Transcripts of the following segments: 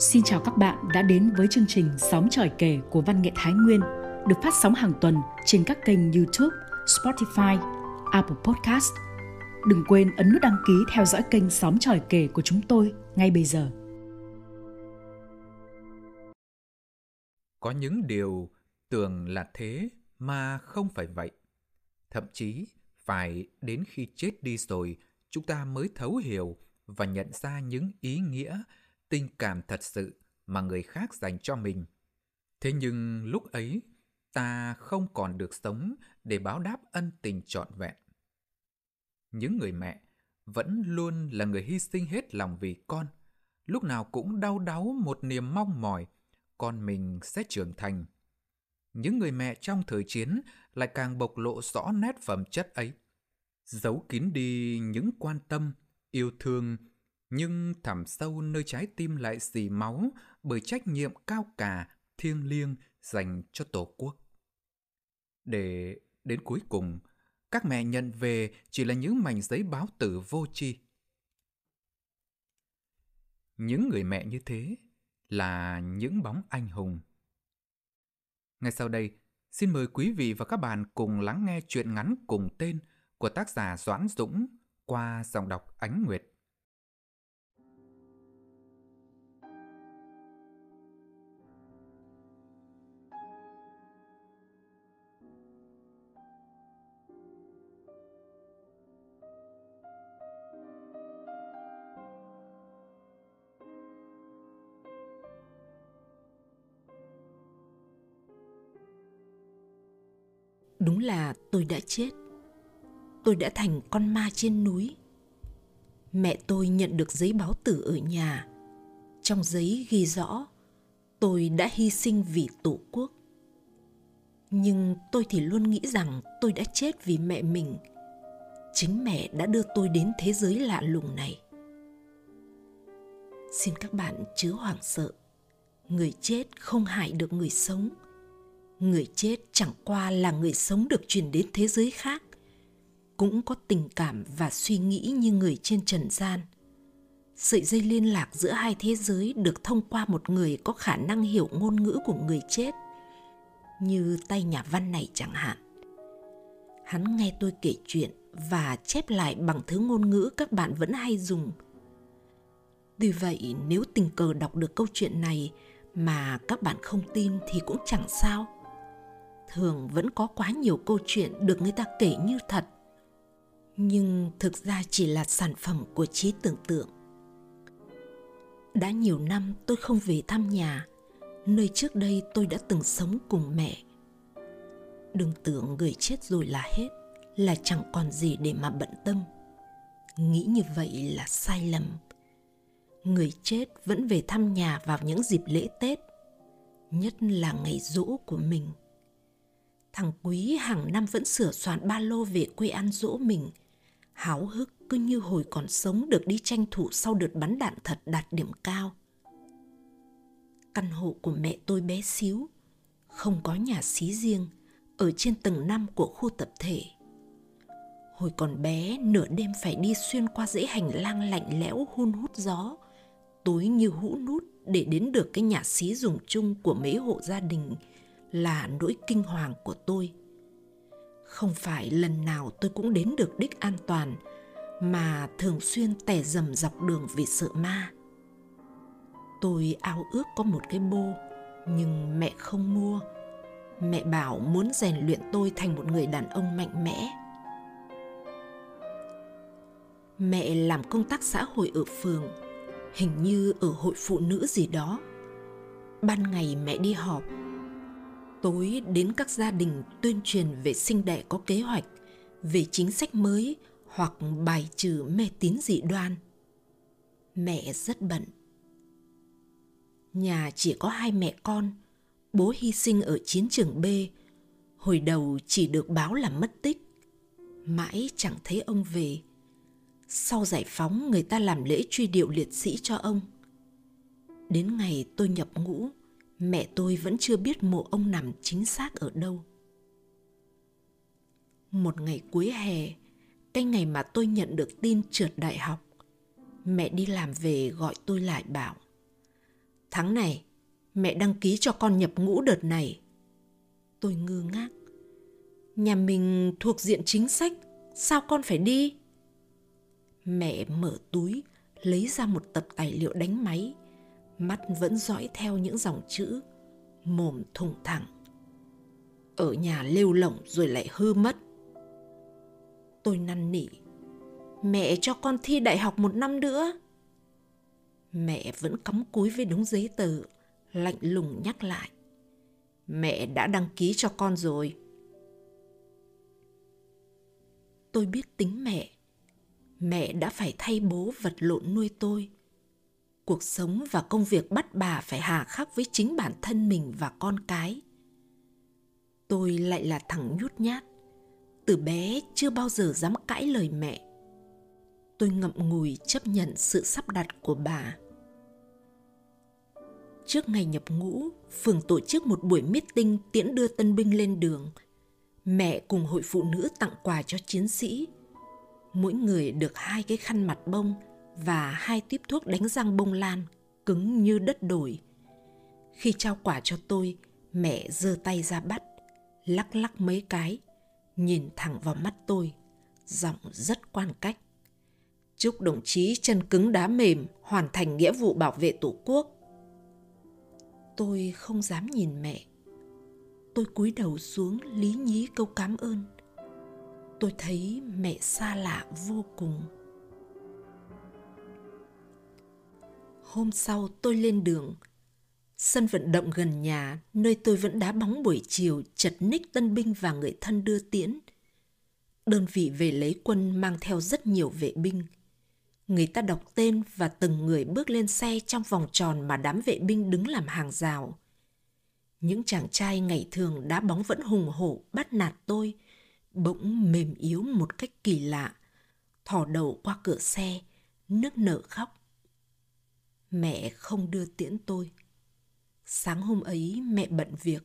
Xin chào các bạn đã đến với chương trình Sóng tròi kể của Văn nghệ Thái Nguyên được phát sóng hàng tuần trên các kênh YouTube, Spotify, Apple Podcast. Đừng quên ấn nút đăng ký theo dõi kênh Sóng tròi kể của chúng tôi ngay bây giờ. Có những điều tưởng là thế mà không phải vậy. Thậm chí phải đến khi chết đi rồi chúng ta mới thấu hiểu và nhận ra những ý nghĩa tình cảm thật sự mà người khác dành cho mình. Thế nhưng lúc ấy, ta không còn được sống để báo đáp ân tình trọn vẹn. Những người mẹ vẫn luôn là người hy sinh hết lòng vì con, lúc nào cũng đau đáu một niềm mong mỏi con mình sẽ trưởng thành. Những người mẹ trong thời chiến lại càng bộc lộ rõ nét phẩm chất ấy, giấu kín đi những quan tâm, yêu thương nhưng thẳm sâu nơi trái tim lại dì máu bởi trách nhiệm cao cả, thiêng liêng dành cho Tổ quốc. Để đến cuối cùng, các mẹ nhận về chỉ là những mảnh giấy báo tử vô tri. Những người mẹ như thế là những bóng anh hùng. Ngay sau đây, xin mời quý vị và các bạn cùng lắng nghe chuyện ngắn cùng tên của tác giả Doãn Dũng qua dòng đọc Ánh Nguyệt. Tôi đã chết. Tôi đã thành con ma trên núi. Mẹ tôi nhận được giấy báo tử ở nhà. Trong giấy ghi rõ, tôi đã hy sinh vì Tổ quốc. Nhưng tôi thì luôn nghĩ rằng tôi đã chết vì mẹ mình. Chính mẹ đã đưa tôi đến thế giới lạ lùng này. Xin các bạn chớ hoảng sợ. Người chết không hại được người sống – người chết chẳng qua là người sống được chuyển đến thế giới khác. Cũng có tình cảm và suy nghĩ như người trên trần gian. Sợi dây liên lạc giữa hai thế giới được thông qua một người có khả năng hiểu ngôn ngữ của người chết, như tay nhà văn này chẳng hạn. Hắn nghe tôi kể chuyện và chép lại bằng thứ ngôn ngữ các bạn vẫn hay dùng. Tuy vậy, nếu tình cờ đọc được câu chuyện này mà các bạn không tin thì cũng chẳng sao thường vẫn có quá nhiều câu chuyện được người ta kể như thật. Nhưng thực ra chỉ là sản phẩm của trí tưởng tượng. Đã nhiều năm tôi không về thăm nhà, nơi trước đây tôi đã từng sống cùng mẹ. Đừng tưởng người chết rồi là hết, là chẳng còn gì để mà bận tâm. Nghĩ như vậy là sai lầm. Người chết vẫn về thăm nhà vào những dịp lễ tết, nhất là ngày rỗ của mình. Thằng Quý hàng năm vẫn sửa soạn ba lô về quê ăn dỗ mình. Háo hức cứ như hồi còn sống được đi tranh thủ sau đợt bắn đạn thật đạt điểm cao. Căn hộ của mẹ tôi bé xíu, không có nhà xí riêng, ở trên tầng 5 của khu tập thể. Hồi còn bé, nửa đêm phải đi xuyên qua dãy hành lang lạnh lẽo hun hút gió, tối như hũ nút để đến được cái nhà xí dùng chung của mấy hộ gia đình là nỗi kinh hoàng của tôi. Không phải lần nào tôi cũng đến được đích an toàn, mà thường xuyên tẻ dầm dọc đường vì sợ ma. Tôi ao ước có một cái bô, nhưng mẹ không mua. Mẹ bảo muốn rèn luyện tôi thành một người đàn ông mạnh mẽ. Mẹ làm công tác xã hội ở phường, hình như ở hội phụ nữ gì đó. Ban ngày mẹ đi họp tối đến các gia đình tuyên truyền về sinh đẻ có kế hoạch, về chính sách mới hoặc bài trừ mê tín dị đoan. Mẹ rất bận. Nhà chỉ có hai mẹ con, bố hy sinh ở chiến trường b, hồi đầu chỉ được báo là mất tích, mãi chẳng thấy ông về. Sau giải phóng, người ta làm lễ truy điệu liệt sĩ cho ông. Đến ngày tôi nhập ngũ mẹ tôi vẫn chưa biết mộ ông nằm chính xác ở đâu một ngày cuối hè cái ngày mà tôi nhận được tin trượt đại học mẹ đi làm về gọi tôi lại bảo Tháng này, mẹ đăng ký cho con nhập ngũ đợt này. Tôi ngơ ngác. Nhà mình thuộc diện chính sách, sao con phải đi? Mẹ mở túi, lấy ra một tập tài liệu đánh máy, mắt vẫn dõi theo những dòng chữ, mồm thủng thẳng. Ở nhà lêu lỏng rồi lại hư mất. Tôi năn nỉ, mẹ cho con thi đại học một năm nữa. Mẹ vẫn cắm cúi với đống giấy tờ, lạnh lùng nhắc lại. Mẹ đã đăng ký cho con rồi. Tôi biết tính mẹ. Mẹ đã phải thay bố vật lộn nuôi tôi. Cuộc sống và công việc bắt bà phải hà khắc với chính bản thân mình và con cái. Tôi lại là thằng nhút nhát. Từ bé chưa bao giờ dám cãi lời mẹ. Tôi ngậm ngùi chấp nhận sự sắp đặt của bà trước ngày nhập ngũ, phường tổ chức một buổi meeting tiễn đưa tân binh lên đường. Mẹ cùng hội phụ nữ tặng quà cho chiến sĩ. Mỗi người được hai cái khăn mặt bông và hai tiếp thuốc đánh răng bông lan, cứng như đất đổi. Khi trao quả cho tôi, mẹ giơ tay ra bắt, lắc lắc mấy cái, nhìn thẳng vào mắt tôi, giọng rất quan cách. Chúc đồng chí chân cứng đá mềm hoàn thành nghĩa vụ bảo vệ Tổ quốc tôi không dám nhìn mẹ tôi cúi đầu xuống lý nhí câu cảm ơn tôi thấy mẹ xa lạ vô cùng hôm sau tôi lên đường sân vận động gần nhà nơi tôi vẫn đá bóng buổi chiều chật ních tân binh và người thân đưa tiễn đơn vị về lấy quân mang theo rất nhiều vệ binh người ta đọc tên và từng người bước lên xe trong vòng tròn mà đám vệ binh đứng làm hàng rào. Những chàng trai ngày thường đá bóng vẫn hùng hổ bắt nạt tôi, bỗng mềm yếu một cách kỳ lạ, thò đầu qua cửa xe, nước nở khóc. Mẹ không đưa tiễn tôi. Sáng hôm ấy mẹ bận việc.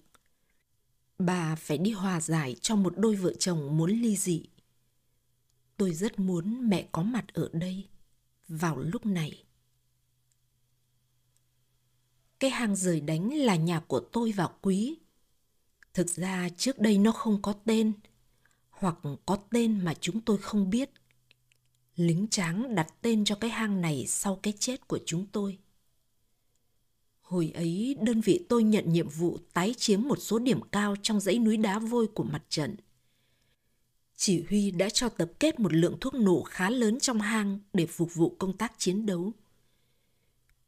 Bà phải đi hòa giải cho một đôi vợ chồng muốn ly dị. Tôi rất muốn mẹ có mặt ở đây vào lúc này. Cái hang rời đánh là nhà của tôi và Quý. Thực ra trước đây nó không có tên, hoặc có tên mà chúng tôi không biết. Lính tráng đặt tên cho cái hang này sau cái chết của chúng tôi. Hồi ấy, đơn vị tôi nhận nhiệm vụ tái chiếm một số điểm cao trong dãy núi đá vôi của mặt trận – chỉ huy đã cho tập kết một lượng thuốc nổ khá lớn trong hang để phục vụ công tác chiến đấu.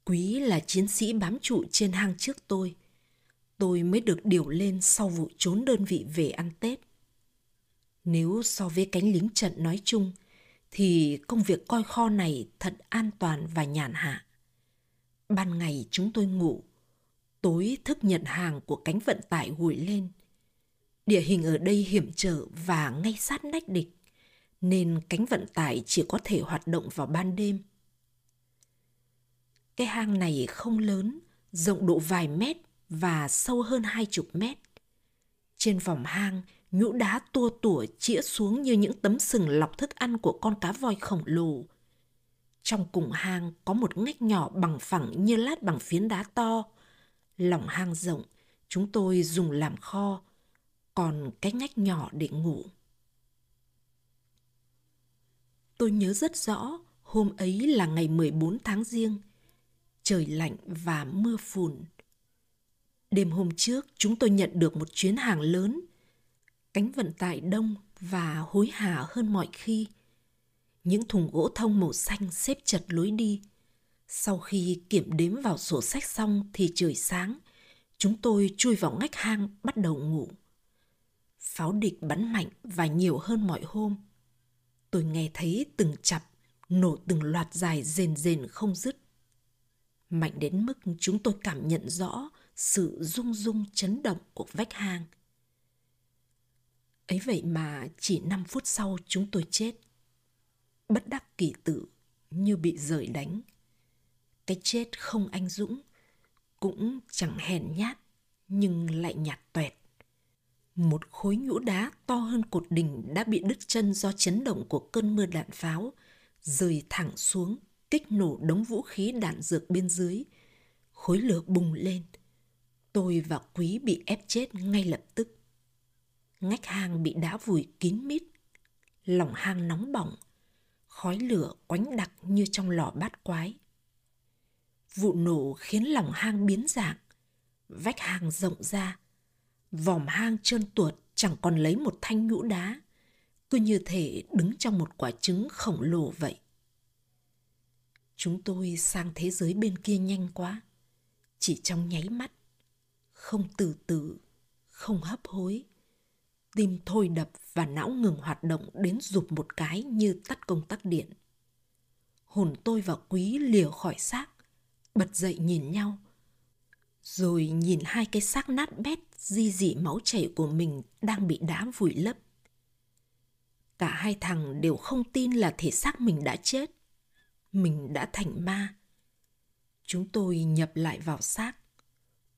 Quý là chiến sĩ bám trụ trên hang trước tôi. Tôi mới được điều lên sau vụ trốn đơn vị về ăn Tết. Nếu so với cánh lính trận nói chung, thì công việc coi kho này thật an toàn và nhàn hạ. Ban ngày chúng tôi ngủ, tối thức nhận hàng của cánh vận tải gửi lên – Địa hình ở đây hiểm trở và ngay sát nách địch, nên cánh vận tải chỉ có thể hoạt động vào ban đêm. Cái hang này không lớn, rộng độ vài mét và sâu hơn hai chục mét. Trên vòng hang, nhũ đá tua tủa chĩa xuống như những tấm sừng lọc thức ăn của con cá voi khổng lồ. Trong cùng hang có một ngách nhỏ bằng phẳng như lát bằng phiến đá to. Lòng hang rộng, chúng tôi dùng làm kho, còn cái ngách nhỏ để ngủ. Tôi nhớ rất rõ, hôm ấy là ngày 14 tháng riêng. Trời lạnh và mưa phùn. Đêm hôm trước, chúng tôi nhận được một chuyến hàng lớn. Cánh vận tải đông và hối hả hơn mọi khi. Những thùng gỗ thông màu xanh xếp chật lối đi. Sau khi kiểm đếm vào sổ sách xong thì trời sáng, chúng tôi chui vào ngách hang bắt đầu ngủ pháo địch bắn mạnh và nhiều hơn mọi hôm. Tôi nghe thấy từng chập, nổ từng loạt dài rền rền không dứt. Mạnh đến mức chúng tôi cảm nhận rõ sự rung rung chấn động của vách hang. Ấy vậy mà chỉ 5 phút sau chúng tôi chết. Bất đắc kỳ tử như bị rời đánh. Cái chết không anh dũng, cũng chẳng hèn nhát, nhưng lại nhạt tuẹt. Một khối nhũ đá to hơn cột đỉnh đã bị đứt chân do chấn động của cơn mưa đạn pháo, rơi thẳng xuống, kích nổ đống vũ khí đạn dược bên dưới. Khối lửa bùng lên. Tôi và Quý bị ép chết ngay lập tức. Ngách hang bị đá vùi kín mít. Lòng hang nóng bỏng. Khói lửa quánh đặc như trong lò bát quái. Vụ nổ khiến lòng hang biến dạng. Vách hang rộng ra. Vòm hang trơn tuột chẳng còn lấy một thanh nhũ đá. Cứ như thể đứng trong một quả trứng khổng lồ vậy. Chúng tôi sang thế giới bên kia nhanh quá. Chỉ trong nháy mắt. Không từ từ, không hấp hối. Tim thôi đập và não ngừng hoạt động đến rụp một cái như tắt công tắc điện. Hồn tôi và quý lìa khỏi xác, bật dậy nhìn nhau. Rồi nhìn hai cái xác nát bét di dị máu chảy của mình đang bị đá vùi lấp. Cả hai thằng đều không tin là thể xác mình đã chết mình đã thành ma chúng tôi nhập lại vào xác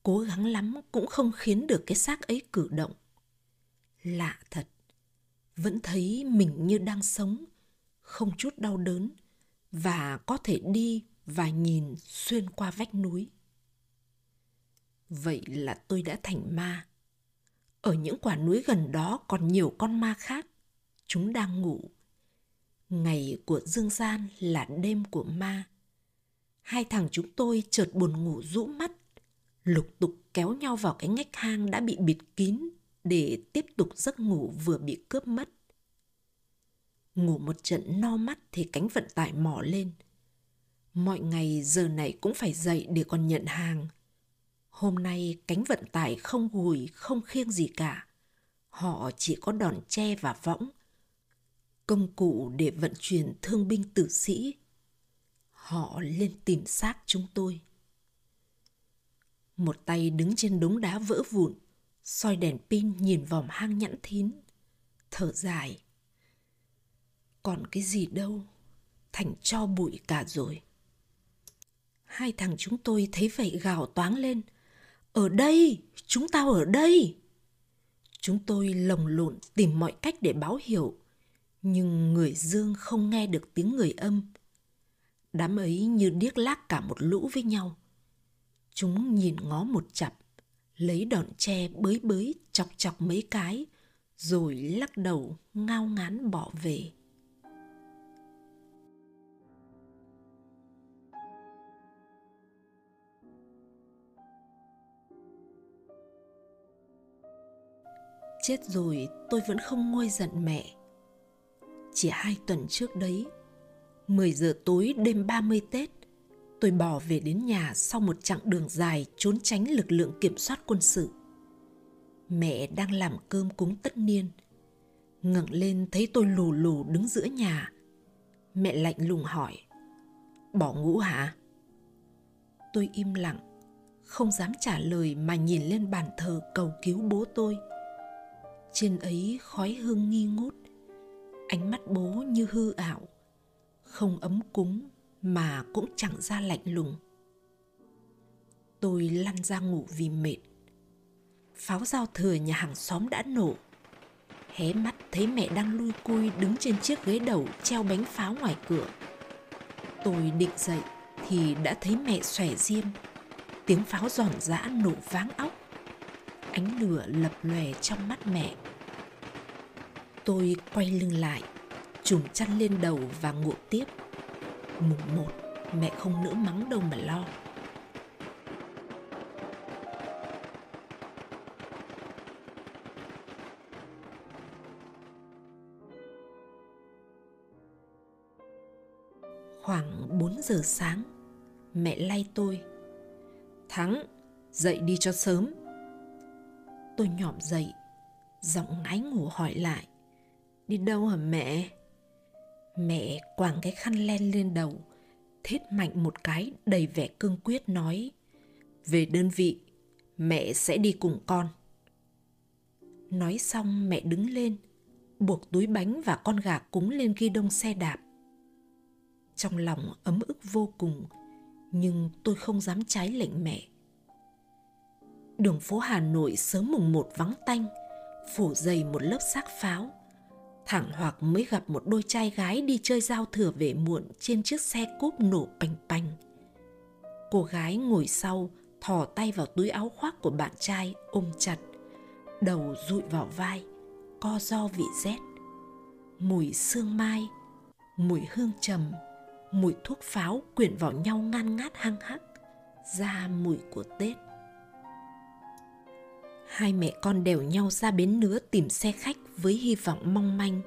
cố gắng lắm cũng không khiến được cái xác ấy cử động lạ thật. Vẫn thấy mình như đang sống không chút đau đớn và có thể đi và nhìn xuyên qua vách núi. Vậy là tôi đã thành ma. Ở những quả núi gần đó còn nhiều con ma khác. Chúng đang ngủ. Ngày của dương gian là đêm của ma. Hai thằng chúng tôi chợt buồn ngủ rũ mắt, lục tục kéo nhau vào cái ngách hang đã bị bịt kín để tiếp tục giấc ngủ vừa bị cướp mất. Ngủ một trận no mắt thì cánh vận tải mỏ lên. Mọi ngày giờ này cũng phải dậy để còn nhận hàng. Hôm nay cánh vận tải không gùi, không khiêng gì cả. Họ chỉ có đòn tre và võng công cụ để vận chuyển thương binh tử sĩ. Họ lên tìm xác chúng tôi. Một tay đứng trên đống đá vỡ vụn, soi đèn pin nhìn vòng hang nhẵn thín, thở dài. Còn cái gì đâu, thành cho bụi cả rồi. Hai thằng chúng tôi thấy vậy gào toáng lên. Ở đây, chúng tao ở đây. Chúng tôi lồng lộn tìm mọi cách để báo hiệu nhưng người dương không nghe được tiếng người âm. Đám ấy như điếc lác cả một lũ với nhau. Chúng nhìn ngó một chặp, lấy đòn tre bới bới chọc chọc mấy cái, rồi lắc đầu ngao ngán bỏ về. Chết rồi tôi vẫn không nguôi giận mẹ chỉ hai tuần trước đấy, 10 giờ tối đêm 30 Tết, tôi bỏ về đến nhà sau một chặng đường dài trốn tránh lực lượng kiểm soát quân sự. Mẹ đang làm cơm cúng tất niên. ngẩng lên thấy tôi lù lù đứng giữa nhà. Mẹ lạnh lùng hỏi, bỏ ngủ hả? Tôi im lặng, không dám trả lời mà nhìn lên bàn thờ cầu cứu bố tôi. Trên ấy khói hương nghi ngút, ánh mắt bố như hư ảo không ấm cúng mà cũng chẳng ra lạnh lùng. Tôi lăn ra ngủ vì mệt. Pháo giao thừa nhà hàng xóm đã nổ. Hé mắt thấy mẹ đang lui cui đứng trên chiếc ghế đầu treo bánh pháo ngoài cửa. Tôi định dậy thì đã thấy mẹ xòe diêm. Tiếng pháo giòn giã nổ váng óc. Ánh lửa lập lòe trong mắt mẹ. Tôi quay lưng lại, trùm chăn lên đầu và ngủ tiếp. Mùng một, mẹ không nỡ mắng đâu mà lo. Khoảng 4 giờ sáng, mẹ lay tôi. Thắng, dậy đi cho sớm. Tôi nhỏm dậy, giọng ngái ngủ hỏi lại. Đi đâu hả mẹ? Mẹ quàng cái khăn len lên đầu, thết mạnh một cái đầy vẻ cương quyết nói Về đơn vị, mẹ sẽ đi cùng con. Nói xong mẹ đứng lên, buộc túi bánh và con gà cúng lên ghi đông xe đạp. Trong lòng ấm ức vô cùng, nhưng tôi không dám trái lệnh mẹ. Đường phố Hà Nội sớm mùng một vắng tanh, phủ dày một lớp xác pháo thẳng hoặc mới gặp một đôi trai gái đi chơi giao thừa về muộn trên chiếc xe cúp nổ bành bành. Cô gái ngồi sau thò tay vào túi áo khoác của bạn trai ôm chặt, đầu dụi vào vai, co do vị rét. Mùi sương mai, mùi hương trầm, mùi thuốc pháo quyện vào nhau ngan ngát hăng hắc, ra mùi của Tết. Hai mẹ con đèo nhau ra bến nứa tìm xe khách với hy vọng mong manh.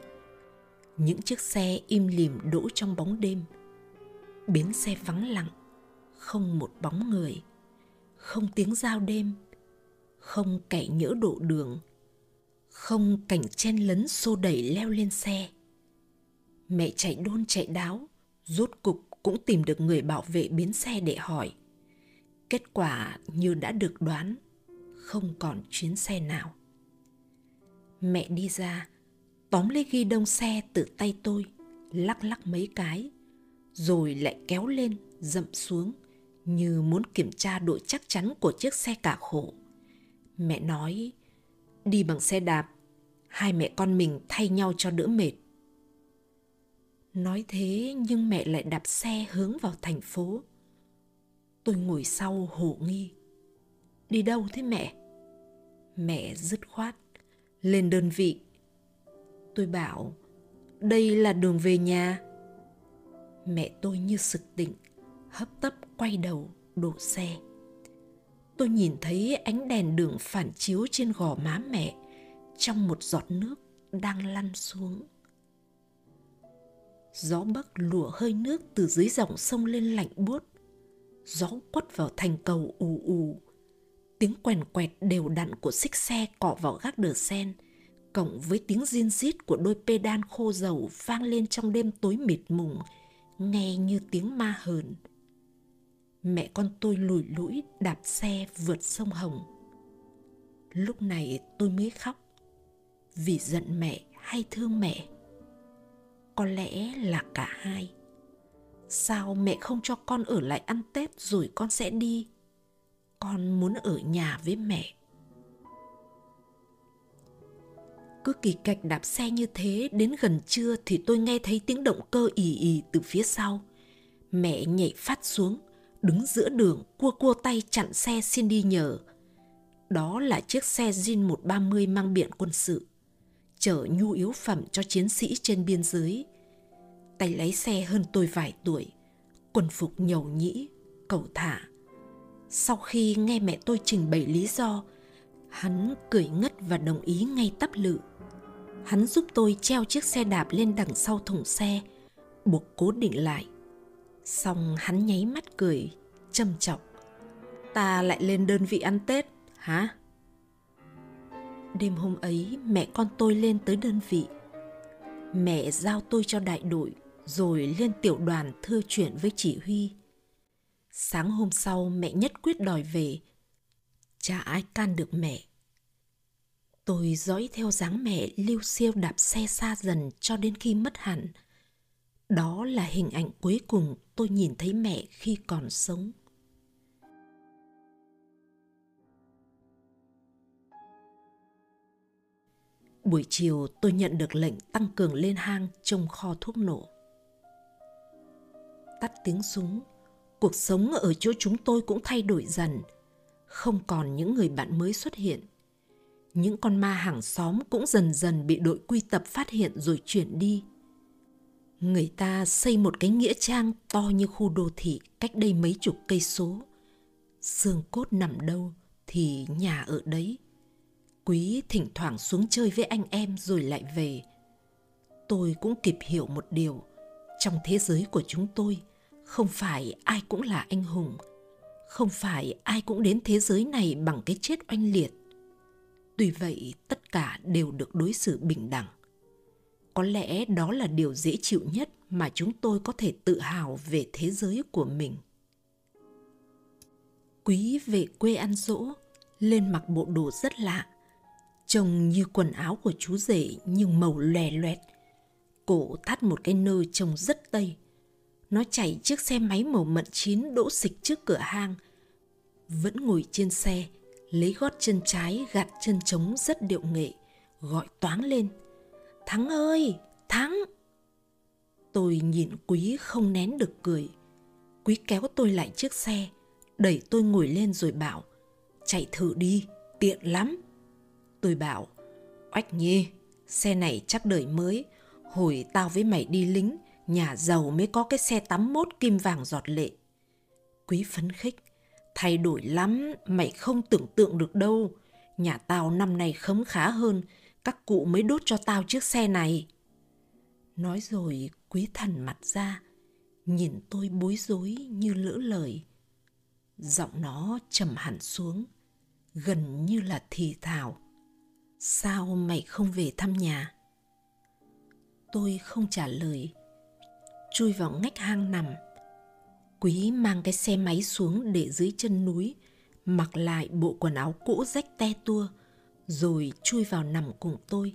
Những chiếc xe im lìm đỗ trong bóng đêm. Bến xe vắng lặng, không một bóng người không tiếng giao đêm không kẻ nhỡ độ đường không cảnh chen lấn xô đẩy leo lên xe mẹ chạy đôn chạy đáo rốt cục cũng tìm được người bảo vệ bến xe để hỏi kết quả như đã được đoán không còn chuyến xe nào mẹ đi ra tóm lấy ghi đông xe từ tay tôi lắc lắc mấy cái rồi lại kéo lên dậm xuống như muốn kiểm tra độ chắc chắn của chiếc xe cả khổ. Mẹ nói, đi bằng xe đạp, hai mẹ con mình thay nhau cho đỡ mệt. Nói thế nhưng mẹ lại đạp xe hướng vào thành phố. Tôi ngồi sau hổ nghi. Đi đâu thế mẹ? Mẹ dứt khoát, lên đơn vị. Tôi bảo, đây là đường về nhà. Mẹ tôi như sực tỉnh, hấp tấp quay đầu đổ xe tôi nhìn thấy ánh đèn đường phản chiếu trên gò má mẹ trong một giọt nước đang lăn xuống gió bấc lùa hơi nước từ dưới dòng sông lên lạnh buốt gió quất vào thành cầu ù ù tiếng quèn quẹt đều đặn của xích xe cọ vào gác đờ sen, cộng với tiếng diên rít của đôi pedal khô dầu vang lên trong đêm tối mịt mùng, nghe như tiếng ma hờn mẹ con tôi lùi lũi đạp xe vượt sông Hồng. Lúc này tôi mới khóc, vì giận mẹ hay thương mẹ. Có lẽ là cả hai. Sao mẹ không cho con ở lại ăn Tết rồi con sẽ đi? Con muốn ở nhà với mẹ. Cứ kỳ cạch đạp xe như thế đến gần trưa thì tôi nghe thấy tiếng động cơ ì ì từ phía sau. Mẹ nhảy phát xuống, đứng giữa đường cua cua tay chặn xe xin đi nhờ. Đó là chiếc xe Jin 130 mang biển quân sự, chở nhu yếu phẩm cho chiến sĩ trên biên giới. Tay lái xe hơn tôi vài tuổi, quần phục nhầu nhĩ, cầu thả. Sau khi nghe mẹ tôi trình bày lý do, hắn cười ngất và đồng ý ngay tắp lự. Hắn giúp tôi treo chiếc xe đạp lên đằng sau thùng xe, buộc cố định lại – Xong hắn nháy mắt cười, châm chọc. Ta lại lên đơn vị ăn Tết, hả? Đêm hôm ấy, mẹ con tôi lên tới đơn vị. Mẹ giao tôi cho đại đội, rồi lên tiểu đoàn thưa chuyện với chỉ huy. Sáng hôm sau, mẹ nhất quyết đòi về. Chả ai can được mẹ. Tôi dõi theo dáng mẹ lưu siêu đạp xe xa dần cho đến khi mất hẳn – đó là hình ảnh cuối cùng tôi nhìn thấy mẹ khi còn sống. Buổi chiều tôi nhận được lệnh tăng cường lên hang trông kho thuốc nổ. Tắt tiếng súng, cuộc sống ở chỗ chúng tôi cũng thay đổi dần. Không còn những người bạn mới xuất hiện. Những con ma hàng xóm cũng dần dần bị đội quy tập phát hiện rồi chuyển đi – người ta xây một cái nghĩa trang to như khu đô thị cách đây mấy chục cây số. Xương cốt nằm đâu thì nhà ở đấy. Quý thỉnh thoảng xuống chơi với anh em rồi lại về. Tôi cũng kịp hiểu một điều. Trong thế giới của chúng tôi không phải ai cũng là anh hùng. Không phải ai cũng đến thế giới này bằng cái chết oanh liệt. Tuy vậy, tất cả đều được đối xử bình đẳng. Có lẽ đó là điều dễ chịu nhất mà chúng tôi có thể tự hào về thế giới của mình. Quý về quê ăn dỗ, lên mặc bộ đồ rất lạ, trông như quần áo của chú rể nhưng màu lòe loẹt. Cổ thắt một cái nơ trông rất tây nó chạy chiếc xe máy màu mận chín đỗ xịch trước cửa hang vẫn ngồi trên xe lấy gót chân trái gạt chân trống rất điệu nghệ gọi toáng lên Thắng ơi, Thắng! Tôi nhìn Quý không nén được cười. Quý kéo tôi lại chiếc xe, đẩy tôi ngồi lên rồi bảo, chạy thử đi, tiện lắm. Tôi bảo, oách nhi, xe này chắc đời mới, hồi tao với mày đi lính, nhà giàu mới có cái xe tắm mốt kim vàng giọt lệ. Quý phấn khích, thay đổi lắm, mày không tưởng tượng được đâu. Nhà tao năm nay khấm khá hơn, các cụ mới đốt cho tao chiếc xe này. Nói rồi quý thần mặt ra, nhìn tôi bối rối như lỡ lời. Giọng nó trầm hẳn xuống, gần như là thì thào. Sao mày không về thăm nhà? Tôi không trả lời, chui vào ngách hang nằm. Quý mang cái xe máy xuống để dưới chân núi, mặc lại bộ quần áo cũ rách te tua, rồi chui vào nằm cùng tôi.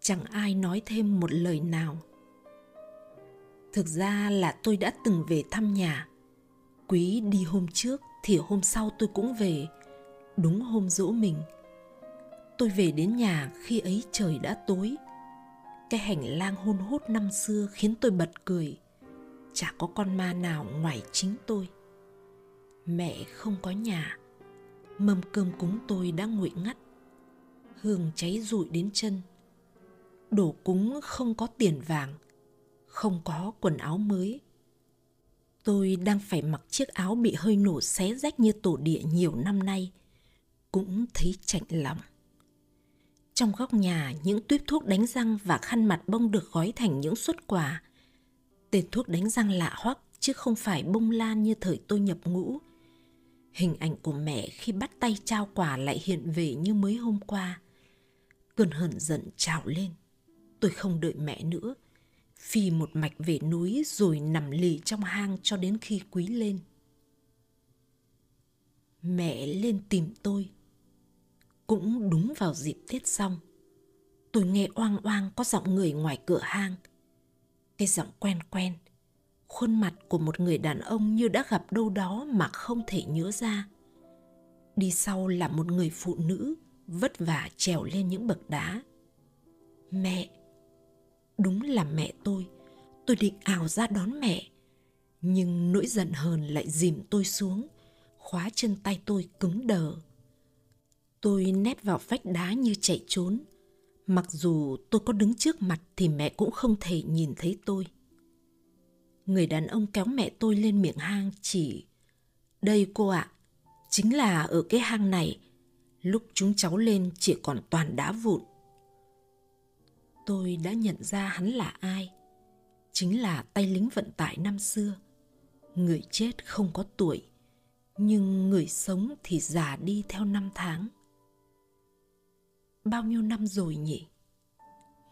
Chẳng ai nói thêm một lời nào. Thực ra là tôi đã từng về thăm nhà. Quý đi hôm trước thì hôm sau tôi cũng về, đúng hôm dỗ mình. Tôi về đến nhà khi ấy trời đã tối. Cái hành lang hôn hút năm xưa khiến tôi bật cười. Chả có con ma nào ngoài chính tôi. Mẹ không có nhà. Mâm cơm cúng tôi đã nguội ngắt. Hương cháy rụi đến chân. Đổ cúng không có tiền vàng, không có quần áo mới. Tôi đang phải mặc chiếc áo bị hơi nổ xé rách như tổ địa nhiều năm nay, cũng thấy chạnh lòng. Trong góc nhà, những tuyếp thuốc đánh răng và khăn mặt bông được gói thành những suất quà. Tên thuốc đánh răng lạ hoắc chứ không phải bông lan như thời tôi nhập ngũ. Hình ảnh của mẹ khi bắt tay trao quà lại hiện về như mới hôm qua. Cơn hờn giận trào lên. Tôi không đợi mẹ nữa. Phi một mạch về núi rồi nằm lì trong hang cho đến khi quý lên. Mẹ lên tìm tôi cũng đúng vào dịp Tết xong, tôi nghe oang oang có giọng người ngoài cửa hang. Cái giọng quen quen, khuôn mặt của một người đàn ông như đã gặp đâu đó mà không thể nhớ ra. Đi sau là một người phụ nữ vất vả trèo lên những bậc đá. Mẹ, đúng là mẹ tôi, tôi định ào ra đón mẹ. Nhưng nỗi giận hờn lại dìm tôi xuống, khóa chân tay tôi cứng đờ Tôi nép vào vách đá như chạy trốn. Mặc dù tôi có đứng trước mặt thì mẹ cũng không thể nhìn thấy tôi. Người đàn ông kéo mẹ tôi lên miệng hang chỉ. Đây cô ạ, à, chính là ở cái hang này. Lúc chúng cháu lên chỉ còn toàn đá vụn. Tôi đã nhận ra hắn là ai. Chính là tay lính vận tải năm xưa. Người chết không có tuổi, nhưng người sống thì già đi theo năm tháng bao nhiêu năm rồi nhỉ?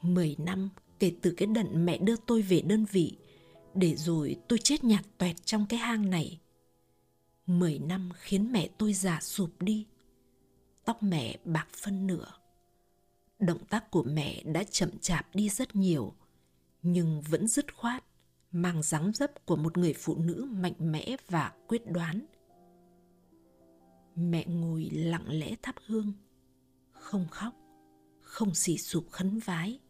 Mười năm kể từ cái đận mẹ đưa tôi về đơn vị, để rồi tôi chết nhạt toẹt trong cái hang này. Mười năm khiến mẹ tôi già sụp đi. Tóc mẹ bạc phân nửa. Động tác của mẹ đã chậm chạp đi rất nhiều, nhưng vẫn dứt khoát, mang dáng dấp của một người phụ nữ mạnh mẽ và quyết đoán. Mẹ ngồi lặng lẽ thắp hương, không khóc, không xì sụp khấn vái,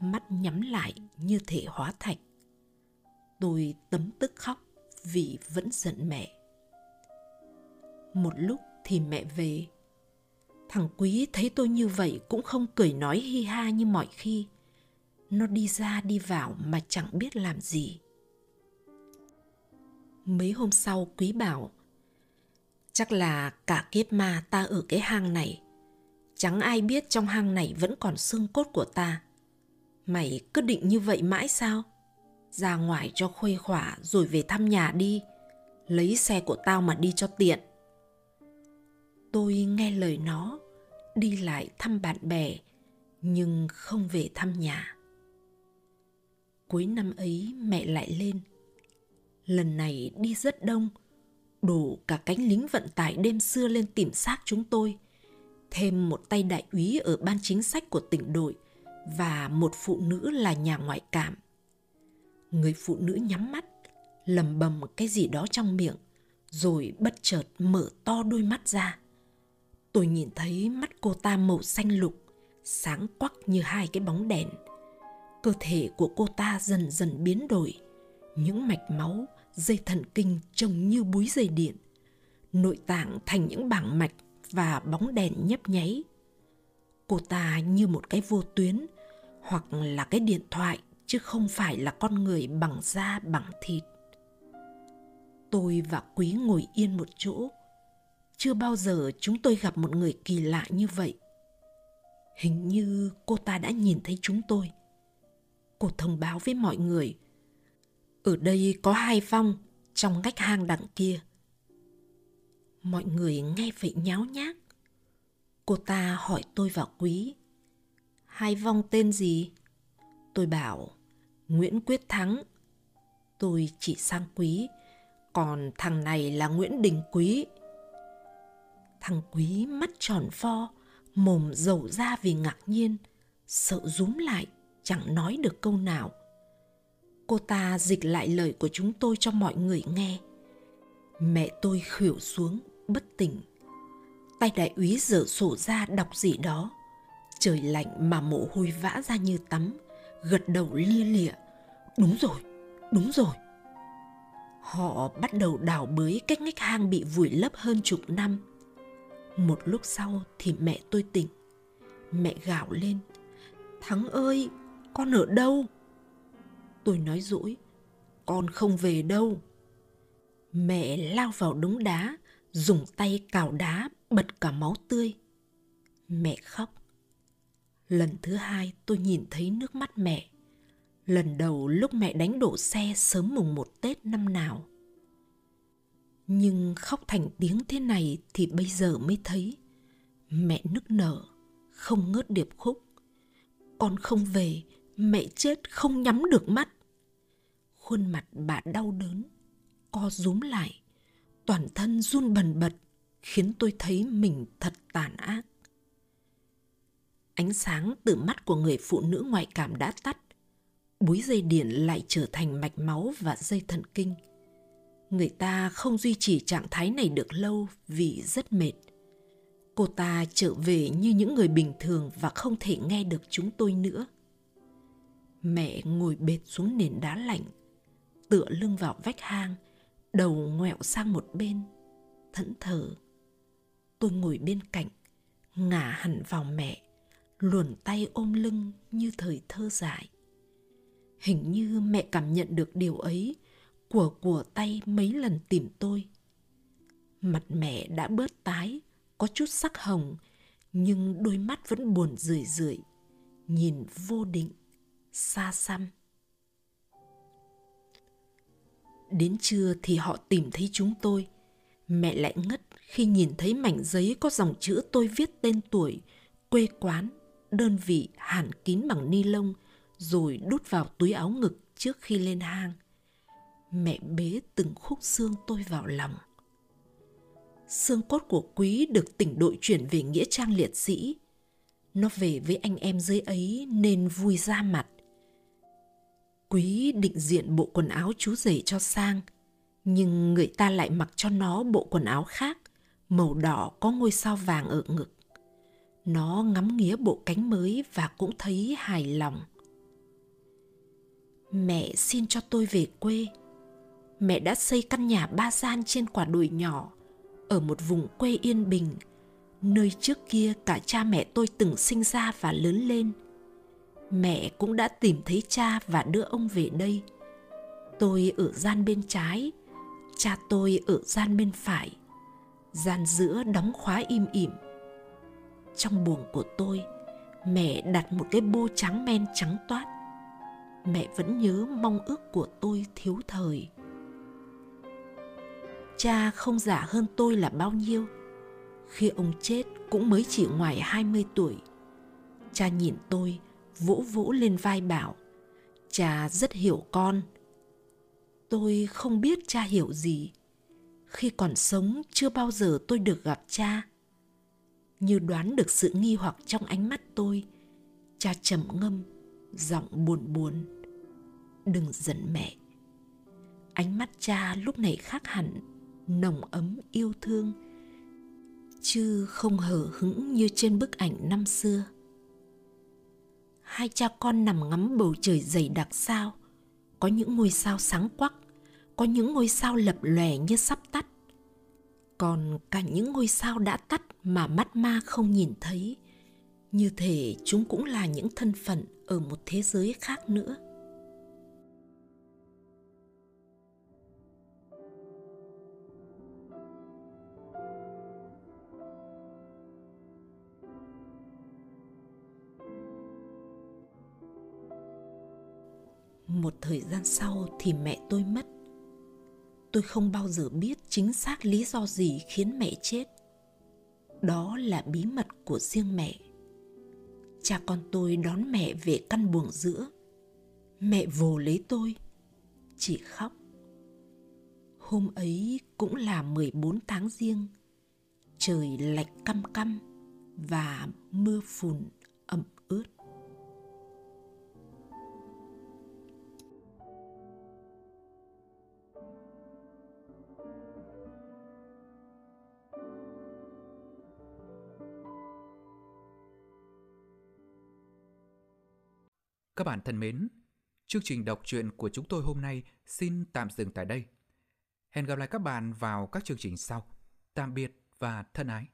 mắt nhắm lại như thể hóa thạch. Tôi tấm tức khóc vì vẫn giận mẹ. Một lúc thì mẹ về. Thằng Quý thấy tôi như vậy cũng không cười nói hi ha như mọi khi. Nó đi ra đi vào mà chẳng biết làm gì. Mấy hôm sau Quý bảo Chắc là cả kiếp ma ta ở cái hang này Chẳng ai biết trong hang này vẫn còn xương cốt của ta. Mày cứ định như vậy mãi sao? Ra ngoài cho khuây khỏa rồi về thăm nhà đi. Lấy xe của tao mà đi cho tiện. Tôi nghe lời nó, đi lại thăm bạn bè, nhưng không về thăm nhà. Cuối năm ấy mẹ lại lên. Lần này đi rất đông, đủ cả cánh lính vận tải đêm xưa lên tìm xác chúng tôi thêm một tay đại úy ở ban chính sách của tỉnh đội và một phụ nữ là nhà ngoại cảm. Người phụ nữ nhắm mắt, lầm bầm cái gì đó trong miệng, rồi bất chợt mở to đôi mắt ra. Tôi nhìn thấy mắt cô ta màu xanh lục, sáng quắc như hai cái bóng đèn. Cơ thể của cô ta dần dần biến đổi, những mạch máu dây thần kinh trông như búi dây điện, nội tạng thành những bảng mạch và bóng đèn nhấp nháy. Cô ta như một cái vô tuyến, hoặc là cái điện thoại, chứ không phải là con người bằng da, bằng thịt. Tôi và Quý ngồi yên một chỗ. Chưa bao giờ chúng tôi gặp một người kỳ lạ như vậy. Hình như cô ta đã nhìn thấy chúng tôi. Cô thông báo với mọi người. Ở đây có hai phong trong ngách hang đằng kia. Mọi người nghe vậy nháo nhác. Cô ta hỏi tôi và Quý. Hai vong tên gì? Tôi bảo Nguyễn Quyết Thắng. Tôi chỉ sang Quý, còn thằng này là Nguyễn Đình Quý. Thằng Quý mắt tròn pho, mồm dầu ra vì ngạc nhiên, sợ rúm lại, chẳng nói được câu nào. Cô ta dịch lại lời của chúng tôi cho mọi người nghe. Mẹ tôi khuỷu xuống, bất tỉnh. Tay đại úy dở sổ ra đọc gì đó. Trời lạnh mà mồ hôi vã ra như tắm, gật đầu lia lịa. Đúng rồi, đúng rồi. Họ bắt đầu đào bới cách ngách hang bị vùi lấp hơn chục năm. Một lúc sau thì mẹ tôi tỉnh. Mẹ gào lên. Thắng ơi, con ở đâu? Tôi nói dỗi. Con không về đâu. Mẹ lao vào đống đá, dùng tay cào đá bật cả máu tươi. Mẹ khóc. Lần thứ hai tôi nhìn thấy nước mắt mẹ. Lần đầu lúc mẹ đánh đổ xe sớm mùng một Tết năm nào. Nhưng khóc thành tiếng thế này thì bây giờ mới thấy. Mẹ nức nở, không ngớt điệp khúc. Con không về, mẹ chết không nhắm được mắt. Khuôn mặt bà đau đớn, co rúm lại, toàn thân run bần bật, khiến tôi thấy mình thật tàn ác. Ánh sáng từ mắt của người phụ nữ ngoại cảm đã tắt. Búi dây điện lại trở thành mạch máu và dây thần kinh. Người ta không duy trì trạng thái này được lâu vì rất mệt. Cô ta trở về như những người bình thường và không thể nghe được chúng tôi nữa. Mẹ ngồi bệt xuống nền đá lạnh, tựa lưng vào vách hang, đầu ngoẹo sang một bên, thẫn thờ. Tôi ngồi bên cạnh, ngả hẳn vào mẹ luồn tay ôm lưng như thời thơ dại. Hình như mẹ cảm nhận được điều ấy, của của tay mấy lần tìm tôi. Mặt mẹ đã bớt tái, có chút sắc hồng, nhưng đôi mắt vẫn buồn rười rượi, nhìn vô định, xa xăm. Đến trưa thì họ tìm thấy chúng tôi. Mẹ lại ngất khi nhìn thấy mảnh giấy có dòng chữ tôi viết tên tuổi, quê quán đơn vị hàn kín bằng ni lông rồi đút vào túi áo ngực trước khi lên hang. Mẹ bế từng khúc xương tôi vào lòng. Xương cốt của Quý được tỉnh đội chuyển về Nghĩa Trang liệt sĩ. Nó về với anh em dưới ấy nên vui ra mặt. Quý định diện bộ quần áo chú rể cho sang, nhưng người ta lại mặc cho nó bộ quần áo khác, màu đỏ có ngôi sao vàng ở ngực. Nó ngắm nghía bộ cánh mới và cũng thấy hài lòng. Mẹ xin cho tôi về quê. Mẹ đã xây căn nhà ba gian trên quả đồi nhỏ ở một vùng quê yên bình, nơi trước kia cả cha mẹ tôi từng sinh ra và lớn lên. Mẹ cũng đã tìm thấy cha và đưa ông về đây. Tôi ở gian bên trái, cha tôi ở gian bên phải. Gian giữa đóng khóa im ỉm trong buồng của tôi mẹ đặt một cái bô trắng men trắng toát mẹ vẫn nhớ mong ước của tôi thiếu thời cha không già hơn tôi là bao nhiêu khi ông chết cũng mới chỉ ngoài 20 tuổi. Cha nhìn tôi, vỗ vỗ lên vai bảo, cha rất hiểu con. Tôi không biết cha hiểu gì. Khi còn sống chưa bao giờ tôi được gặp cha như đoán được sự nghi hoặc trong ánh mắt tôi cha trầm ngâm giọng buồn buồn đừng giận mẹ ánh mắt cha lúc này khác hẳn nồng ấm yêu thương chứ không hờ hững như trên bức ảnh năm xưa hai cha con nằm ngắm bầu trời dày đặc sao? Có những ngôi sao sáng quắc, có những ngôi sao lập lòe như sắp tắt. Còn cả những ngôi sao đã tắt mà mắt ma không nhìn thấy. Như thể chúng cũng là những thân phận ở một thế giới khác nữa. Một thời gian sau thì mẹ tôi mất. Tôi không bao giờ biết chính xác lý do gì khiến mẹ chết. Đó là bí mật của riêng mẹ. Cha con tôi đón mẹ về căn buồng giữa. Mẹ vồ lấy tôi, chỉ khóc. Hôm ấy cũng là 14 tháng riêng, trời lạnh căm căm và mưa phùn Các bạn thân mến, chương trình đọc truyện của chúng tôi hôm nay xin tạm dừng tại đây. Hẹn gặp lại các bạn vào các chương trình sau. Tạm biệt và thân ái.